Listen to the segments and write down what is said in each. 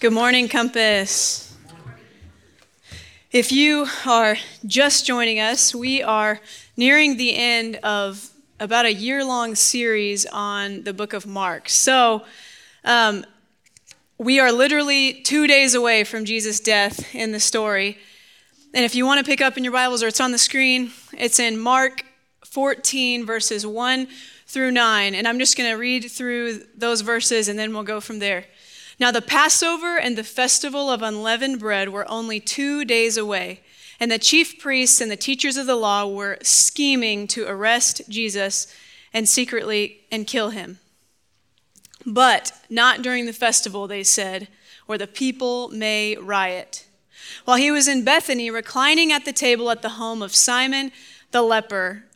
Good morning, Compass. If you are just joining us, we are nearing the end of about a year long series on the book of Mark. So, um, we are literally two days away from Jesus' death in the story. And if you want to pick up in your Bibles or it's on the screen, it's in Mark 14, verses 1 through 9. And I'm just going to read through those verses and then we'll go from there. Now, the Passover and the festival of unleavened bread were only two days away, and the chief priests and the teachers of the law were scheming to arrest Jesus and secretly and kill him. But not during the festival, they said, or the people may riot. While he was in Bethany, reclining at the table at the home of Simon the leper,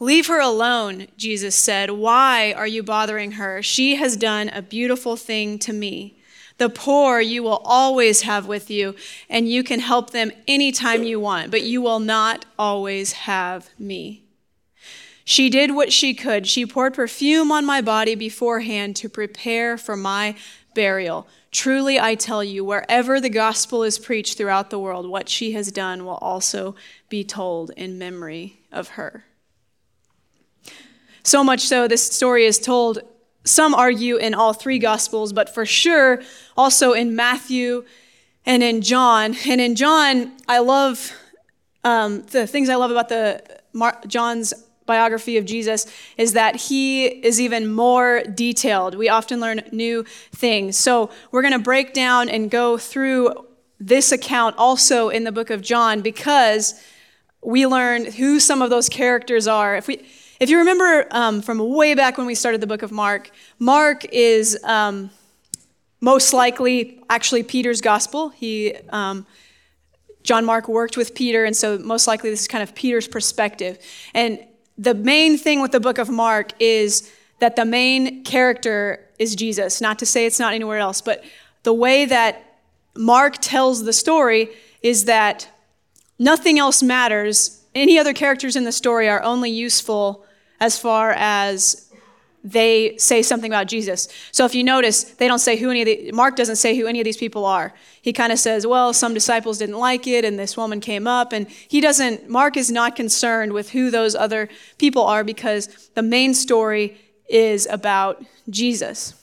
Leave her alone, Jesus said. Why are you bothering her? She has done a beautiful thing to me. The poor you will always have with you, and you can help them anytime you want, but you will not always have me. She did what she could. She poured perfume on my body beforehand to prepare for my burial. Truly, I tell you, wherever the gospel is preached throughout the world, what she has done will also be told in memory of her. So much so, this story is told, some argue, in all three Gospels, but for sure also in Matthew and in John. And in John, I love um, the things I love about the Mar- John's biography of Jesus is that he is even more detailed. We often learn new things. So we're going to break down and go through this account also in the book of John because we learn who some of those characters are. If we if you remember um, from way back when we started the book of Mark, Mark is um, most likely actually Peter's gospel. He, um, John Mark worked with Peter, and so most likely this is kind of Peter's perspective. And the main thing with the book of Mark is that the main character is Jesus. Not to say it's not anywhere else, but the way that Mark tells the story is that nothing else matters any other characters in the story are only useful as far as they say something about Jesus. So if you notice, they don't say who any of the, Mark doesn't say who any of these people are. He kind of says, well, some disciples didn't like it and this woman came up. And he doesn't, Mark is not concerned with who those other people are because the main story is about Jesus.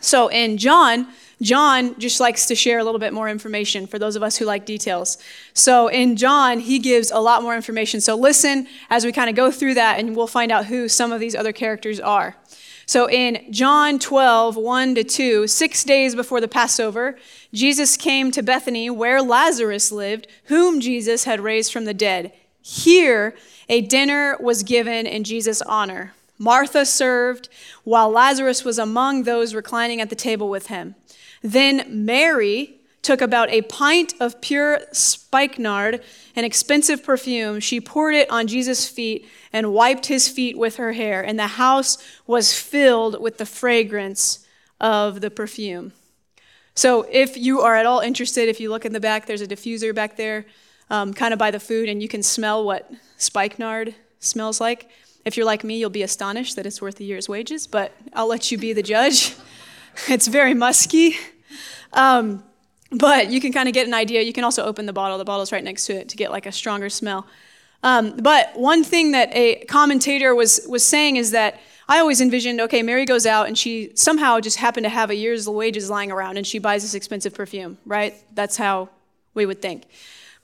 So in John, John just likes to share a little bit more information for those of us who like details. So in John, he gives a lot more information. So listen as we kind of go through that and we'll find out who some of these other characters are. So in John 12, 1 to 2, six days before the Passover, Jesus came to Bethany where Lazarus lived, whom Jesus had raised from the dead. Here, a dinner was given in Jesus' honor. Martha served, while Lazarus was among those reclining at the table with him. Then Mary took about a pint of pure spikenard, an expensive perfume. She poured it on Jesus' feet and wiped his feet with her hair, and the house was filled with the fragrance of the perfume. So, if you are at all interested, if you look in the back, there's a diffuser back there, um, kind of by the food, and you can smell what spikenard smells like. If you're like me, you'll be astonished that it's worth a year's wages, but I'll let you be the judge. it's very musky. Um, but you can kind of get an idea. You can also open the bottle. The bottle's right next to it to get like a stronger smell. Um, but one thing that a commentator was was saying is that I always envisioned, okay, Mary goes out and she somehow just happened to have a year's wages lying around and she buys this expensive perfume, right? That's how we would think.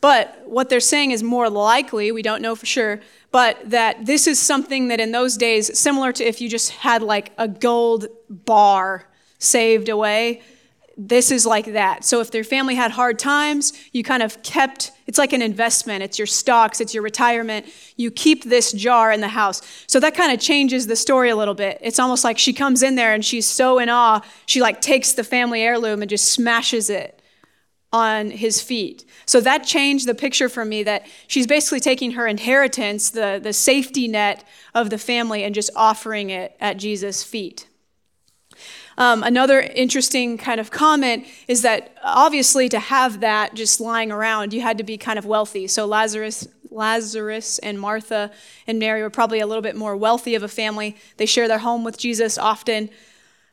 But what they're saying is more likely, we don't know for sure, but that this is something that in those days, similar to if you just had like a gold bar saved away, this is like that. So if their family had hard times, you kind of kept, it's like an investment. It's your stocks, it's your retirement. You keep this jar in the house. So that kind of changes the story a little bit. It's almost like she comes in there and she's so in awe, she like takes the family heirloom and just smashes it on his feet. So that changed the picture for me that she's basically taking her inheritance, the, the safety net of the family, and just offering it at Jesus' feet. Um, another interesting kind of comment is that obviously to have that just lying around, you had to be kind of wealthy. So Lazarus, Lazarus and Martha and Mary were probably a little bit more wealthy of a family. They share their home with Jesus often.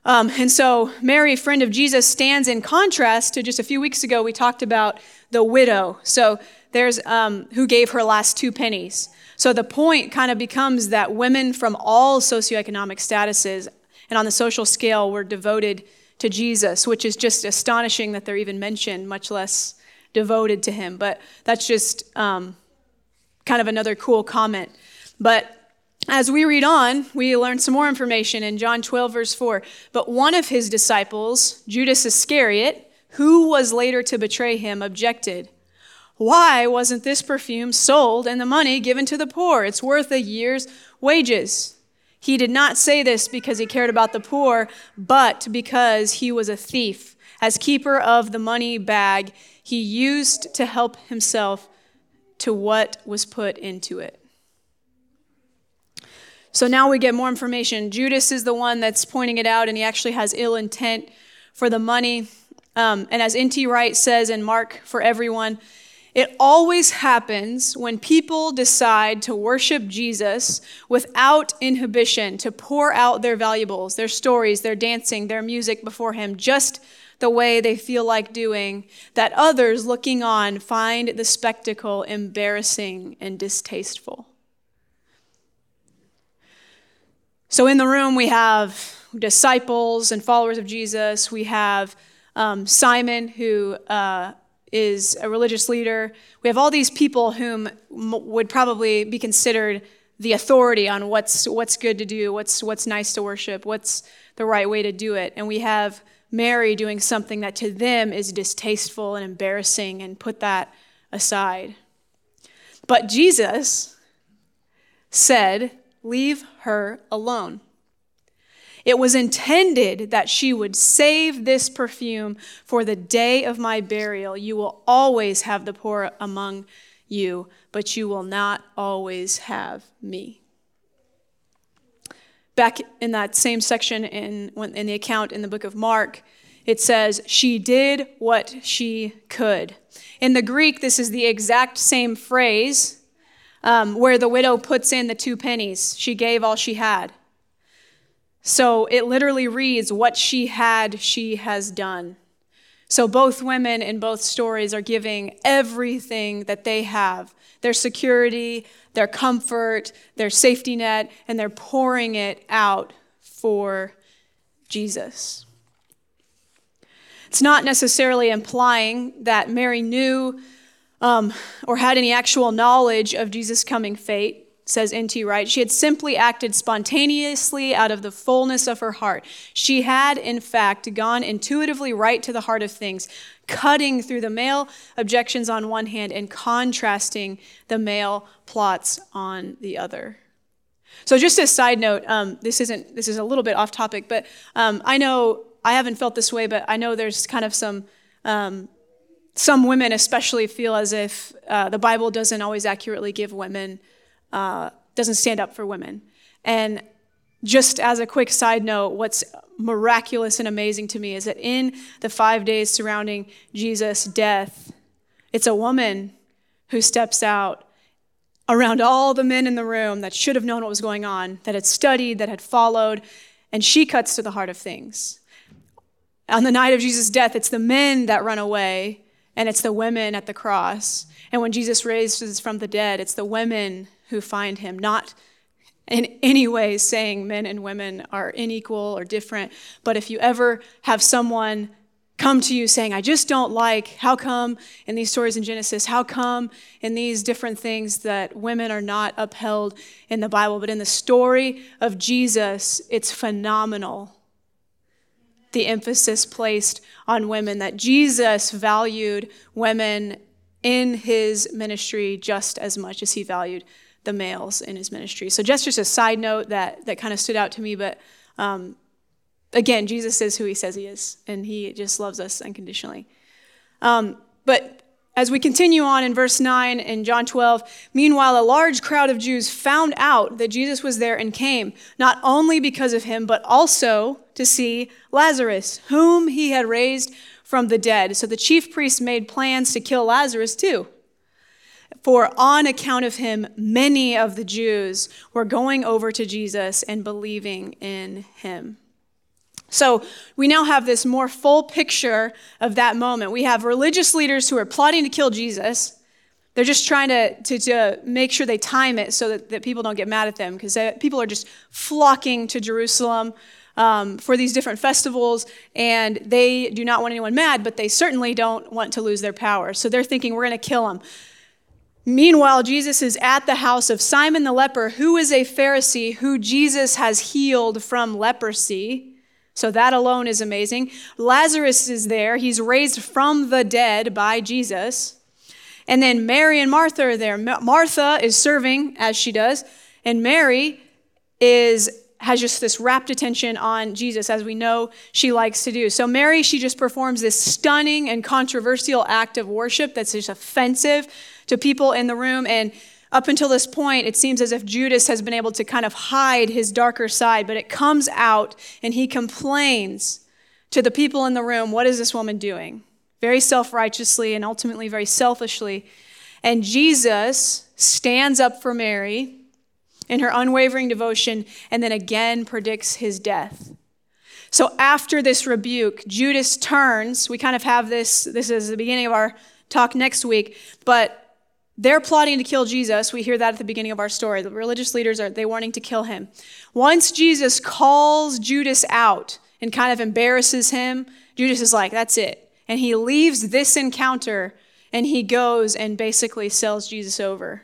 Um, and so Mary, friend of Jesus, stands in contrast to just a few weeks ago, we talked about the widow. So there's um, who gave her last two pennies. So the point kind of becomes that women from all socioeconomic statuses and on the social scale were devoted to Jesus, which is just astonishing that they're even mentioned, much less devoted to him. But that's just um, kind of another cool comment. But as we read on, we learn some more information in John 12, verse 4. But one of his disciples, Judas Iscariot, who was later to betray him, objected. Why wasn't this perfume sold and the money given to the poor? It's worth a year's wages. He did not say this because he cared about the poor, but because he was a thief. As keeper of the money bag, he used to help himself to what was put into it. So now we get more information. Judas is the one that's pointing it out, and he actually has ill intent for the money. Um, and as N.T. Wright says in Mark for Everyone, it always happens when people decide to worship Jesus without inhibition, to pour out their valuables, their stories, their dancing, their music before Him, just the way they feel like doing, that others looking on find the spectacle embarrassing and distasteful. So in the room, we have disciples and followers of Jesus. We have um, Simon, who uh, is a religious leader. We have all these people whom would probably be considered the authority on what's what's good to do, what's what's nice to worship, what's the right way to do it. And we have Mary doing something that to them is distasteful and embarrassing, and put that aside. But Jesus said, Leave her alone. It was intended that she would save this perfume for the day of my burial. You will always have the poor among you, but you will not always have me. Back in that same section in, in the account in the book of Mark, it says, She did what she could. In the Greek, this is the exact same phrase um, where the widow puts in the two pennies. She gave all she had. So it literally reads, What she had, she has done. So both women in both stories are giving everything that they have their security, their comfort, their safety net, and they're pouring it out for Jesus. It's not necessarily implying that Mary knew um, or had any actual knowledge of Jesus' coming fate, says N.T. Wright. She had simply acted spontaneously out of the fullness of her heart. She had, in fact, gone intuitively right to the heart of things, cutting through the male objections on one hand and contrasting the male plots on the other. So, just a side note, um, this isn't this is a little bit off topic, but um, I know I haven't felt this way, but I know there's kind of some um, some women especially feel as if uh, the Bible doesn't always accurately give women, uh, doesn't stand up for women. And just as a quick side note, what's miraculous and amazing to me is that in the five days surrounding Jesus' death, it's a woman who steps out around all the men in the room that should have known what was going on, that had studied, that had followed, and she cuts to the heart of things. On the night of Jesus' death, it's the men that run away and it's the women at the cross. And when Jesus raises from the dead, it's the women who find him, not in any way saying men and women are unequal or different. But if you ever have someone come to you saying, I just don't like, how come in these stories in Genesis, how come in these different things that women are not upheld in the Bible? But in the story of Jesus, it's phenomenal the emphasis placed on women, that Jesus valued women in his ministry just as much as he valued the males in his ministry. So, just, just a side note that, that kind of stood out to me, but um, again, Jesus is who he says he is, and he just loves us unconditionally. Um, but as we continue on in verse 9 in John 12, meanwhile, a large crowd of Jews found out that Jesus was there and came, not only because of him, but also to see Lazarus, whom he had raised from the dead. So the chief priests made plans to kill Lazarus too. For on account of him, many of the Jews were going over to Jesus and believing in him. So we now have this more full picture of that moment. We have religious leaders who are plotting to kill Jesus. They're just trying to, to, to make sure they time it so that, that people don't get mad at them because people are just flocking to Jerusalem um, for these different festivals, and they do not want anyone mad, but they certainly don't want to lose their power. So they're thinking, we're going to kill him. Meanwhile, Jesus is at the house of Simon the leper, who is a Pharisee who Jesus has healed from leprosy. So that alone is amazing. Lazarus is there. He's raised from the dead by Jesus. And then Mary and Martha are there. Martha is serving as she does, and Mary is has just this rapt attention on Jesus as we know she likes to do. So Mary, she just performs this stunning and controversial act of worship that's just offensive to people in the room and up until this point, it seems as if Judas has been able to kind of hide his darker side, but it comes out and he complains to the people in the room what is this woman doing? Very self righteously and ultimately very selfishly. And Jesus stands up for Mary in her unwavering devotion and then again predicts his death. So after this rebuke, Judas turns. We kind of have this, this is the beginning of our talk next week, but they're plotting to kill Jesus. We hear that at the beginning of our story. The religious leaders are they wanting to kill him. Once Jesus calls Judas out and kind of embarrasses him, Judas is like, that's it. And he leaves this encounter and he goes and basically sells Jesus over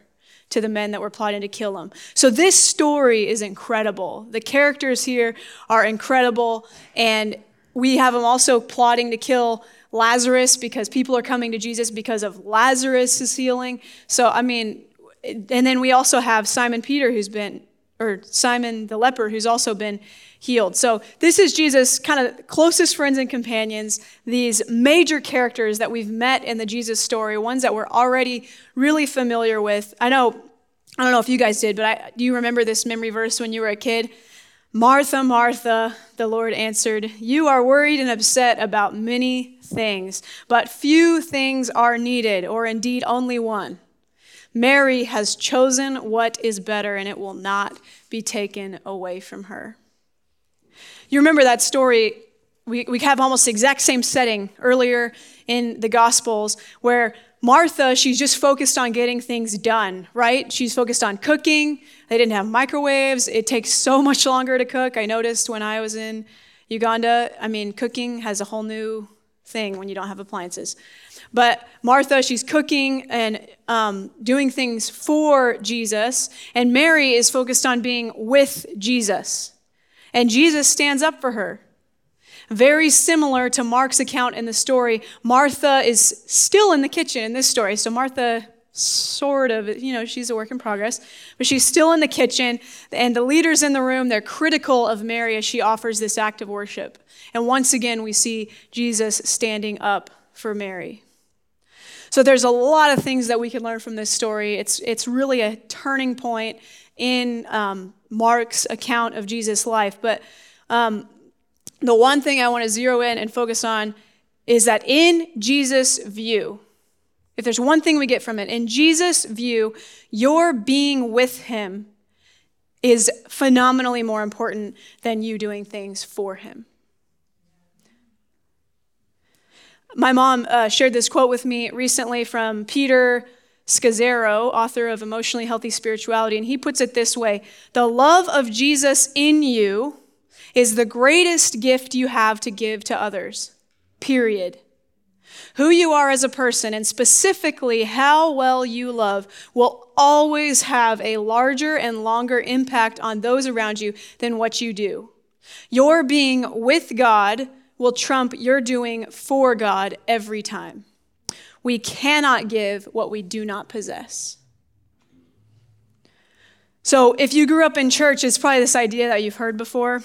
to the men that were plotting to kill him. So this story is incredible. The characters here are incredible and we have them also plotting to kill Lazarus because people are coming to Jesus because of Lazarus' healing. So, I mean, and then we also have Simon Peter who's been, or Simon the leper who's also been healed. So, this is Jesus' kind of closest friends and companions, these major characters that we've met in the Jesus story, ones that we're already really familiar with. I know, I don't know if you guys did, but I, do you remember this memory verse when you were a kid? Martha, Martha, the Lord answered, You are worried and upset about many things, but few things are needed, or indeed only one. Mary has chosen what is better, and it will not be taken away from her. You remember that story? We, we have almost the exact same setting earlier in the Gospels where Martha, she's just focused on getting things done, right? She's focused on cooking. They didn't have microwaves. It takes so much longer to cook. I noticed when I was in Uganda, I mean, cooking has a whole new thing when you don't have appliances. But Martha, she's cooking and um, doing things for Jesus, and Mary is focused on being with Jesus. And Jesus stands up for her. Very similar to Mark's account in the story, Martha is still in the kitchen in this story. So Martha sort of, you know, she's a work in progress, but she's still in the kitchen, and the leaders in the room, they're critical of Mary as she offers this act of worship. And once again, we see Jesus standing up for Mary. So there's a lot of things that we can learn from this story. It's, it's really a turning point in um, Mark's account of Jesus' life. But um, the one thing I want to zero in and focus on is that in Jesus' view, if there's one thing we get from it, in Jesus' view, your being with him is phenomenally more important than you doing things for him. My mom uh, shared this quote with me recently from Peter Scazzero, author of Emotionally Healthy Spirituality, and he puts it this way The love of Jesus in you is the greatest gift you have to give to others, period. Who you are as a person, and specifically how well you love, will always have a larger and longer impact on those around you than what you do. Your being with God will trump your doing for God every time. We cannot give what we do not possess. So, if you grew up in church, it's probably this idea that you've heard before.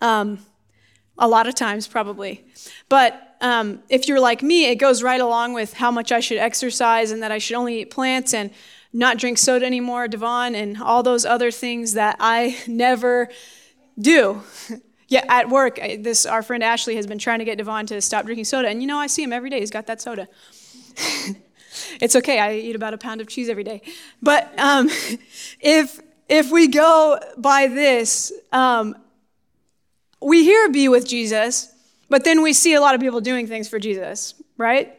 Um, a lot of times, probably. But um, if you're like me, it goes right along with how much I should exercise and that I should only eat plants and not drink soda anymore, Devon, and all those other things that I never do. yeah, at work, this our friend Ashley has been trying to get Devon to stop drinking soda, and you know I see him every day. He's got that soda. it's okay. I eat about a pound of cheese every day. But um, if if we go by this, um, we hear be with Jesus, but then we see a lot of people doing things for Jesus, right?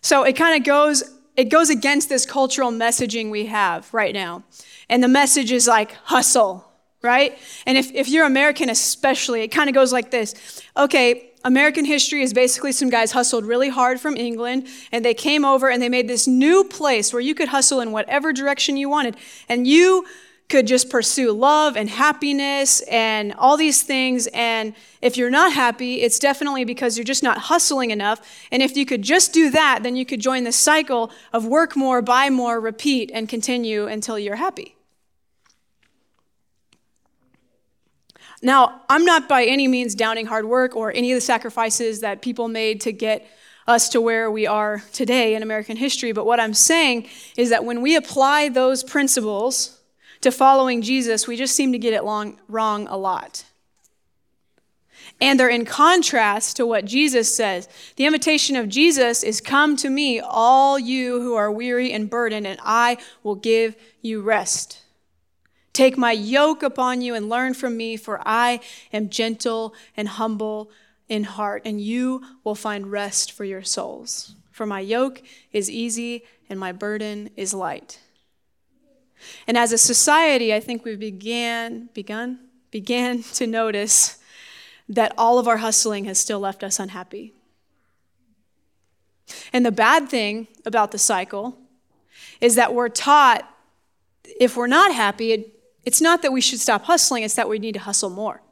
So it kind of goes it goes against this cultural messaging we have right now. And the message is like hustle, right? And if, if you're American especially, it kind of goes like this. Okay, American history is basically some guys hustled really hard from England and they came over and they made this new place where you could hustle in whatever direction you wanted. And you could just pursue love and happiness and all these things. And if you're not happy, it's definitely because you're just not hustling enough. And if you could just do that, then you could join the cycle of work more, buy more, repeat, and continue until you're happy. Now, I'm not by any means downing hard work or any of the sacrifices that people made to get us to where we are today in American history, but what I'm saying is that when we apply those principles, to following Jesus, we just seem to get it long, wrong a lot. And they're in contrast to what Jesus says. The invitation of Jesus is Come to me, all you who are weary and burdened, and I will give you rest. Take my yoke upon you and learn from me, for I am gentle and humble in heart, and you will find rest for your souls. For my yoke is easy and my burden is light. And as a society, I think we began, begun, began to notice that all of our hustling has still left us unhappy. And the bad thing about the cycle is that we're taught if we're not happy, it, it's not that we should stop hustling, it's that we need to hustle more.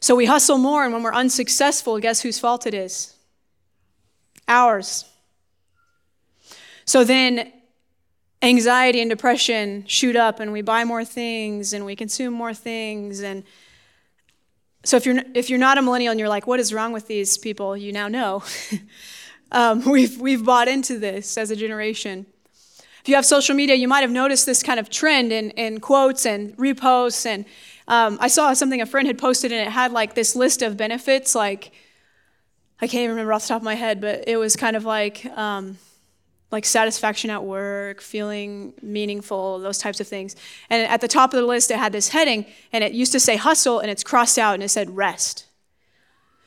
So we hustle more, and when we're unsuccessful, guess whose fault it is? Ours. So then anxiety and depression shoot up and we buy more things and we consume more things. And so if you're if you're not a millennial and you're like what is wrong with these people? you now know. Um, we've we've bought into this as a generation. If you have social media you might have noticed this kind of trend in, in quotes and reposts. And um, i saw something a friend had posted and it had like this list of benefits like i can't even remember off the top of my head but it was kind of like um, like satisfaction at work, feeling meaningful, those types of things. And at the top of the list, it had this heading, and it used to say hustle, and it's crossed out, and it said rest.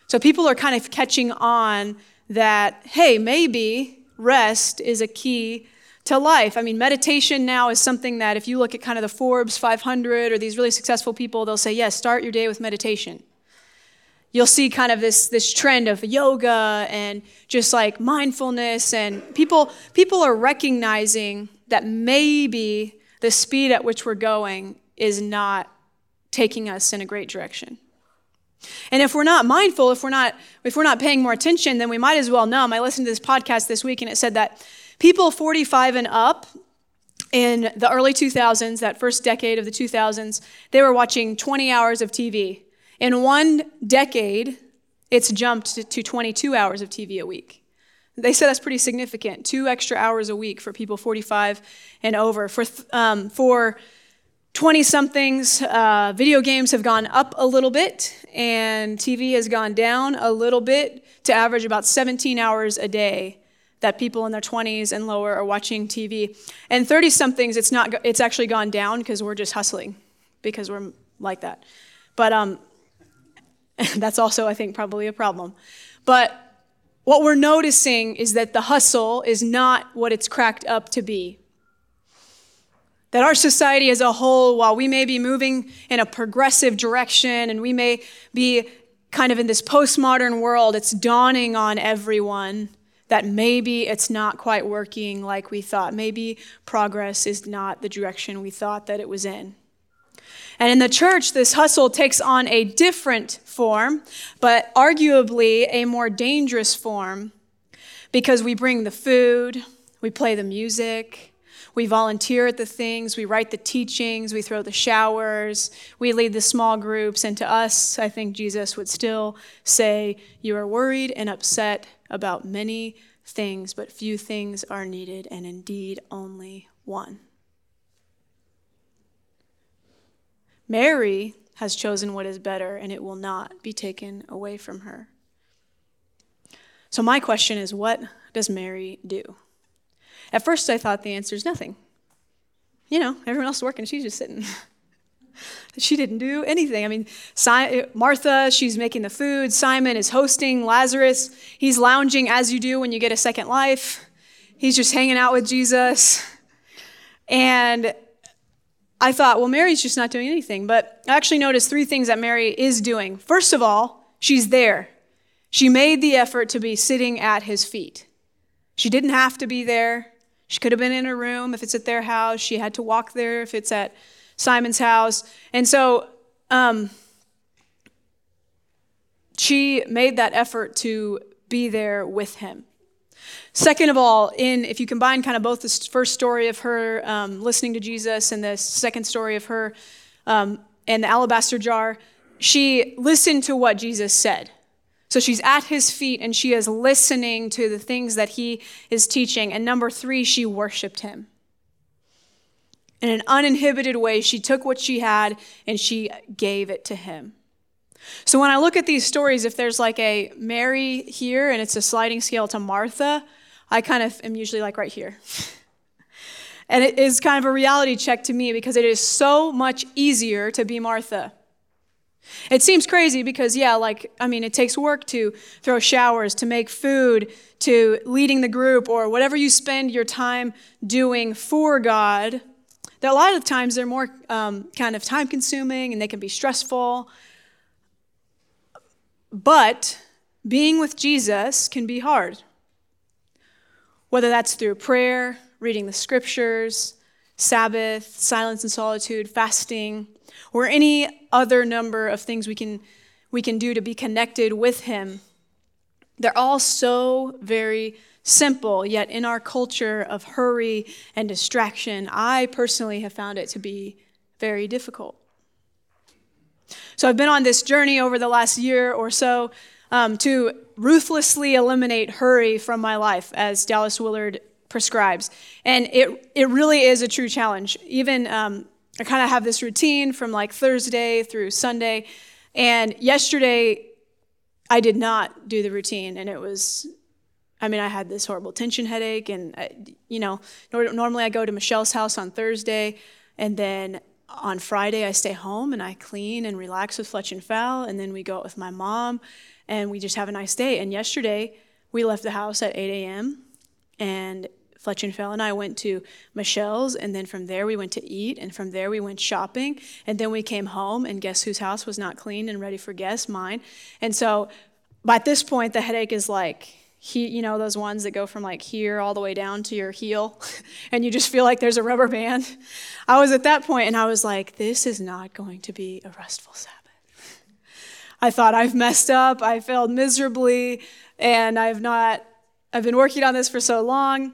So people are kind of catching on that, hey, maybe rest is a key to life. I mean, meditation now is something that if you look at kind of the Forbes 500 or these really successful people, they'll say, yes, start your day with meditation you'll see kind of this this trend of yoga and just like mindfulness and people people are recognizing that maybe the speed at which we're going is not taking us in a great direction. And if we're not mindful if we're not if we're not paying more attention then we might as well numb. I listened to this podcast this week and it said that people 45 and up in the early 2000s that first decade of the 2000s they were watching 20 hours of tv in one decade, it's jumped to 22 hours of TV a week. They said that's pretty significant. Two extra hours a week for people 45 and over. For, um, for 20 somethings, uh, video games have gone up a little bit, and TV has gone down a little bit to average about 17 hours a day that people in their 20s and lower are watching TV. And 30 somethings, it's, not, it's actually gone down because we're just hustling, because we're like that. But um, That's also, I think, probably a problem. But what we're noticing is that the hustle is not what it's cracked up to be. That our society as a whole, while we may be moving in a progressive direction and we may be kind of in this postmodern world, it's dawning on everyone that maybe it's not quite working like we thought. Maybe progress is not the direction we thought that it was in. And in the church, this hustle takes on a different form, but arguably a more dangerous form because we bring the food, we play the music, We volunteer at the things, we write the teachings, we throw the showers, we lead the small groups. And to us, I think Jesus would still say, You are worried and upset about many things, but few things are needed, and indeed only one. Mary has chosen what is better, and it will not be taken away from her. So, my question is what does Mary do? At first, I thought the answer is nothing. You know, everyone else is working, she's just sitting. she didn't do anything. I mean, Martha, she's making the food. Simon is hosting Lazarus. He's lounging as you do when you get a second life. He's just hanging out with Jesus. And I thought, well, Mary's just not doing anything. But I actually noticed three things that Mary is doing. First of all, she's there. She made the effort to be sitting at his feet. She didn't have to be there. She could have been in her room if it's at their house. She had to walk there if it's at Simon's house. And so um, she made that effort to be there with him. Second of all, in if you combine kind of both the first story of her um, listening to Jesus and the second story of her um, and the alabaster jar, she listened to what Jesus said. So she's at his feet and she is listening to the things that he is teaching. And number three, she worshiped him. In an uninhibited way, she took what she had and she gave it to him. So when I look at these stories, if there's like a Mary here and it's a sliding scale to Martha, I kind of am usually like right here. and it is kind of a reality check to me because it is so much easier to be Martha. It seems crazy because, yeah, like, I mean, it takes work to throw showers, to make food, to leading the group, or whatever you spend your time doing for God. That a lot of times they're more um, kind of time consuming and they can be stressful. But being with Jesus can be hard. Whether that's through prayer, reading the scriptures, Sabbath, silence and solitude, fasting, or any other number of things we can, we can do to be connected with Him. They're all so very simple, yet in our culture of hurry and distraction, I personally have found it to be very difficult. So I've been on this journey over the last year or so um, to ruthlessly eliminate hurry from my life, as Dallas Willard prescribes. And it, it really is a true challenge. Even um, I kind of have this routine from like Thursday through Sunday. And yesterday, I did not do the routine. And it was, I mean, I had this horrible tension headache. And, I, you know, normally I go to Michelle's house on Thursday. And then on Friday, I stay home and I clean and relax with Fletch and Fowl. And then we go out with my mom and we just have a nice day. And yesterday, we left the house at 8 a.m. and Fletch and Fowl and I went to Michelle's, and then from there we went to eat, and from there we went shopping, and then we came home, and guess whose house was not clean and ready for guests? Mine. And so, by this point, the headache is like, he, you know, those ones that go from like here all the way down to your heel, and you just feel like there's a rubber band. I was at that point, and I was like, this is not going to be a restful Sabbath. I thought I've messed up, I failed miserably, and I've not. I've been working on this for so long.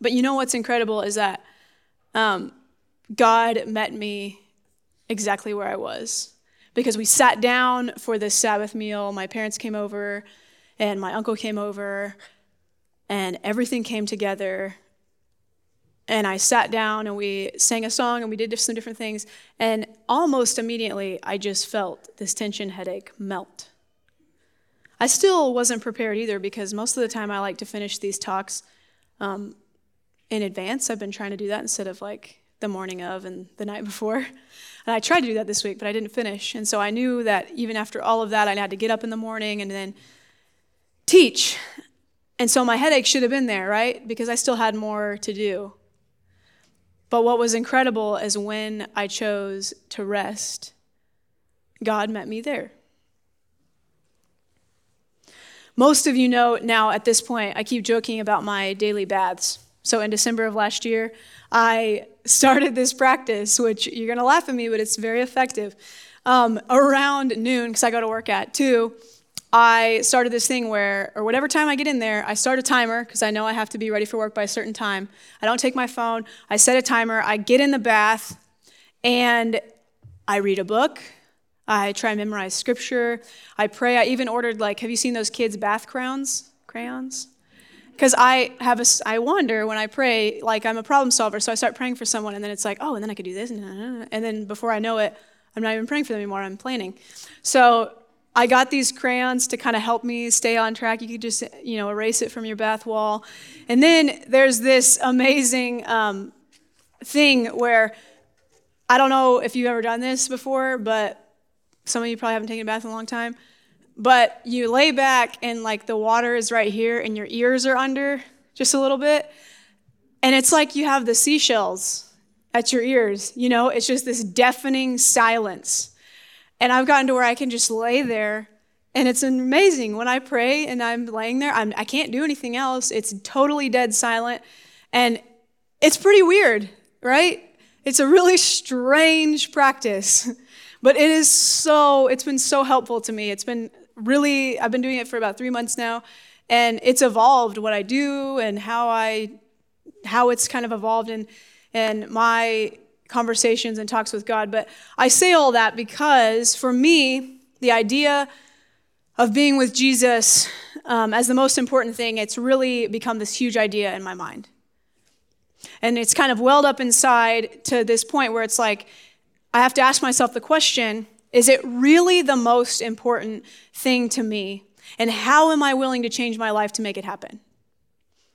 But you know what's incredible is that um, God met me exactly where I was. Because we sat down for this Sabbath meal. My parents came over, and my uncle came over, and everything came together. And I sat down and we sang a song and we did some different things. And almost immediately, I just felt this tension headache melt. I still wasn't prepared either because most of the time I like to finish these talks um, in advance. I've been trying to do that instead of like the morning of and the night before. And I tried to do that this week, but I didn't finish. And so I knew that even after all of that, I had to get up in the morning and then teach. And so my headache should have been there, right? Because I still had more to do. But what was incredible is when I chose to rest, God met me there. Most of you know now at this point, I keep joking about my daily baths. So in December of last year, I started this practice, which you're going to laugh at me, but it's very effective. Um, around noon, because I go to work at 2, I started this thing where, or whatever time I get in there, I start a timer because I know I have to be ready for work by a certain time. I don't take my phone. I set a timer. I get in the bath and I read a book. I try and memorize scripture. I pray. I even ordered, like, have you seen those kids' bath crowns? Crayons? Because I have a, I wonder when I pray, like, I'm a problem solver. So I start praying for someone and then it's like, oh, and then I could do this. And then before I know it, I'm not even praying for them anymore. I'm planning. So I got these crayons to kind of help me stay on track. You could just, you know, erase it from your bath wall. And then there's this amazing um, thing where I don't know if you've ever done this before, but some of you probably haven't taken a bath in a long time. But you lay back and like the water is right here and your ears are under just a little bit. And it's like you have the seashells at your ears. You know, it's just this deafening silence. And I've gotten to where I can just lay there. And it's amazing when I pray and I'm laying there, I'm, I can't do anything else. It's totally dead silent. And it's pretty weird, right? It's a really strange practice, but it is so, it's been so helpful to me. It's been really, I've been doing it for about three months now, and it's evolved what I do and how I, how it's kind of evolved in, in my conversations and talks with God. But I say all that because for me, the idea of being with Jesus um, as the most important thing, it's really become this huge idea in my mind. And it's kind of welled up inside to this point where it's like, I have to ask myself the question is it really the most important thing to me? And how am I willing to change my life to make it happen?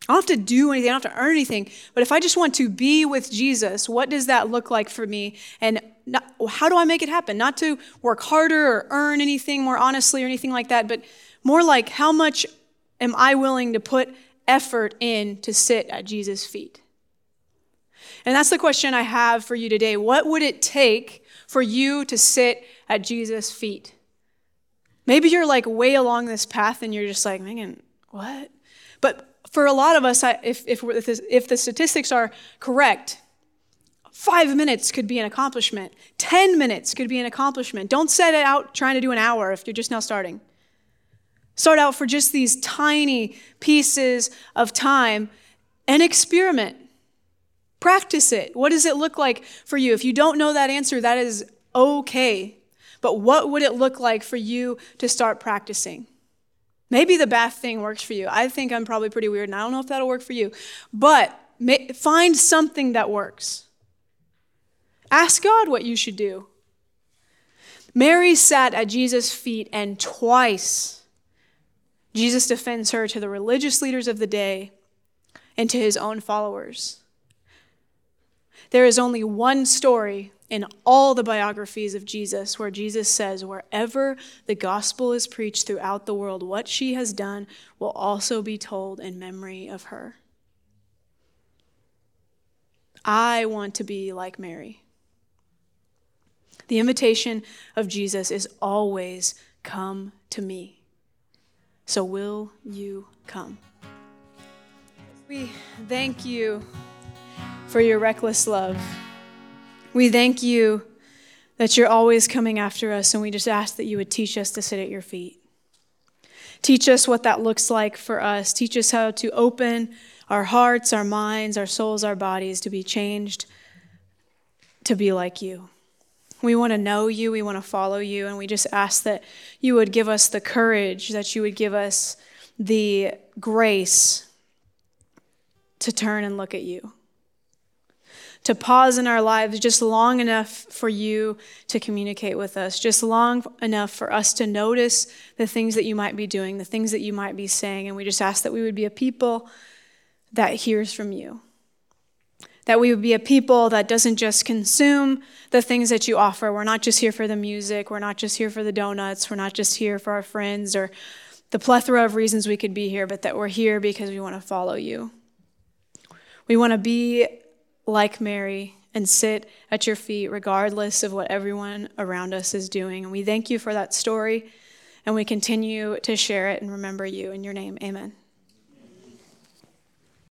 I don't have to do anything, I don't have to earn anything. But if I just want to be with Jesus, what does that look like for me? And not, how do I make it happen? Not to work harder or earn anything more honestly or anything like that, but more like how much am I willing to put effort in to sit at Jesus' feet? And that's the question I have for you today. What would it take for you to sit at Jesus' feet? Maybe you're like way along this path and you're just like, Megan, what? But for a lot of us, if, if, if the statistics are correct, five minutes could be an accomplishment. 10 minutes could be an accomplishment. Don't set it out trying to do an hour if you're just now starting. Start out for just these tiny pieces of time and experiment. Practice it. What does it look like for you? If you don't know that answer, that is okay. But what would it look like for you to start practicing? Maybe the bath thing works for you. I think I'm probably pretty weird, and I don't know if that'll work for you. But find something that works. Ask God what you should do. Mary sat at Jesus' feet, and twice Jesus defends her to the religious leaders of the day and to his own followers. There is only one story in all the biographies of Jesus where Jesus says, wherever the gospel is preached throughout the world, what she has done will also be told in memory of her. I want to be like Mary. The invitation of Jesus is always come to me. So, will you come? We thank you for your reckless love. We thank you that you're always coming after us, and we just ask that you would teach us to sit at your feet. Teach us what that looks like for us. Teach us how to open our hearts, our minds, our souls, our bodies to be changed to be like you. We want to know you, we want to follow you, and we just ask that you would give us the courage, that you would give us the grace to turn and look at you to pause in our lives just long enough for you to communicate with us, just long enough for us to notice the things that you might be doing, the things that you might be saying. And we just ask that we would be a people that hears from you. That we would be a people that doesn't just consume the things that you offer. We're not just here for the music. We're not just here for the donuts. We're not just here for our friends or the plethora of reasons we could be here, but that we're here because we want to follow you. We want to be like Mary and sit at your feet regardless of what everyone around us is doing. And we thank you for that story, and we continue to share it and remember you. In your name, amen.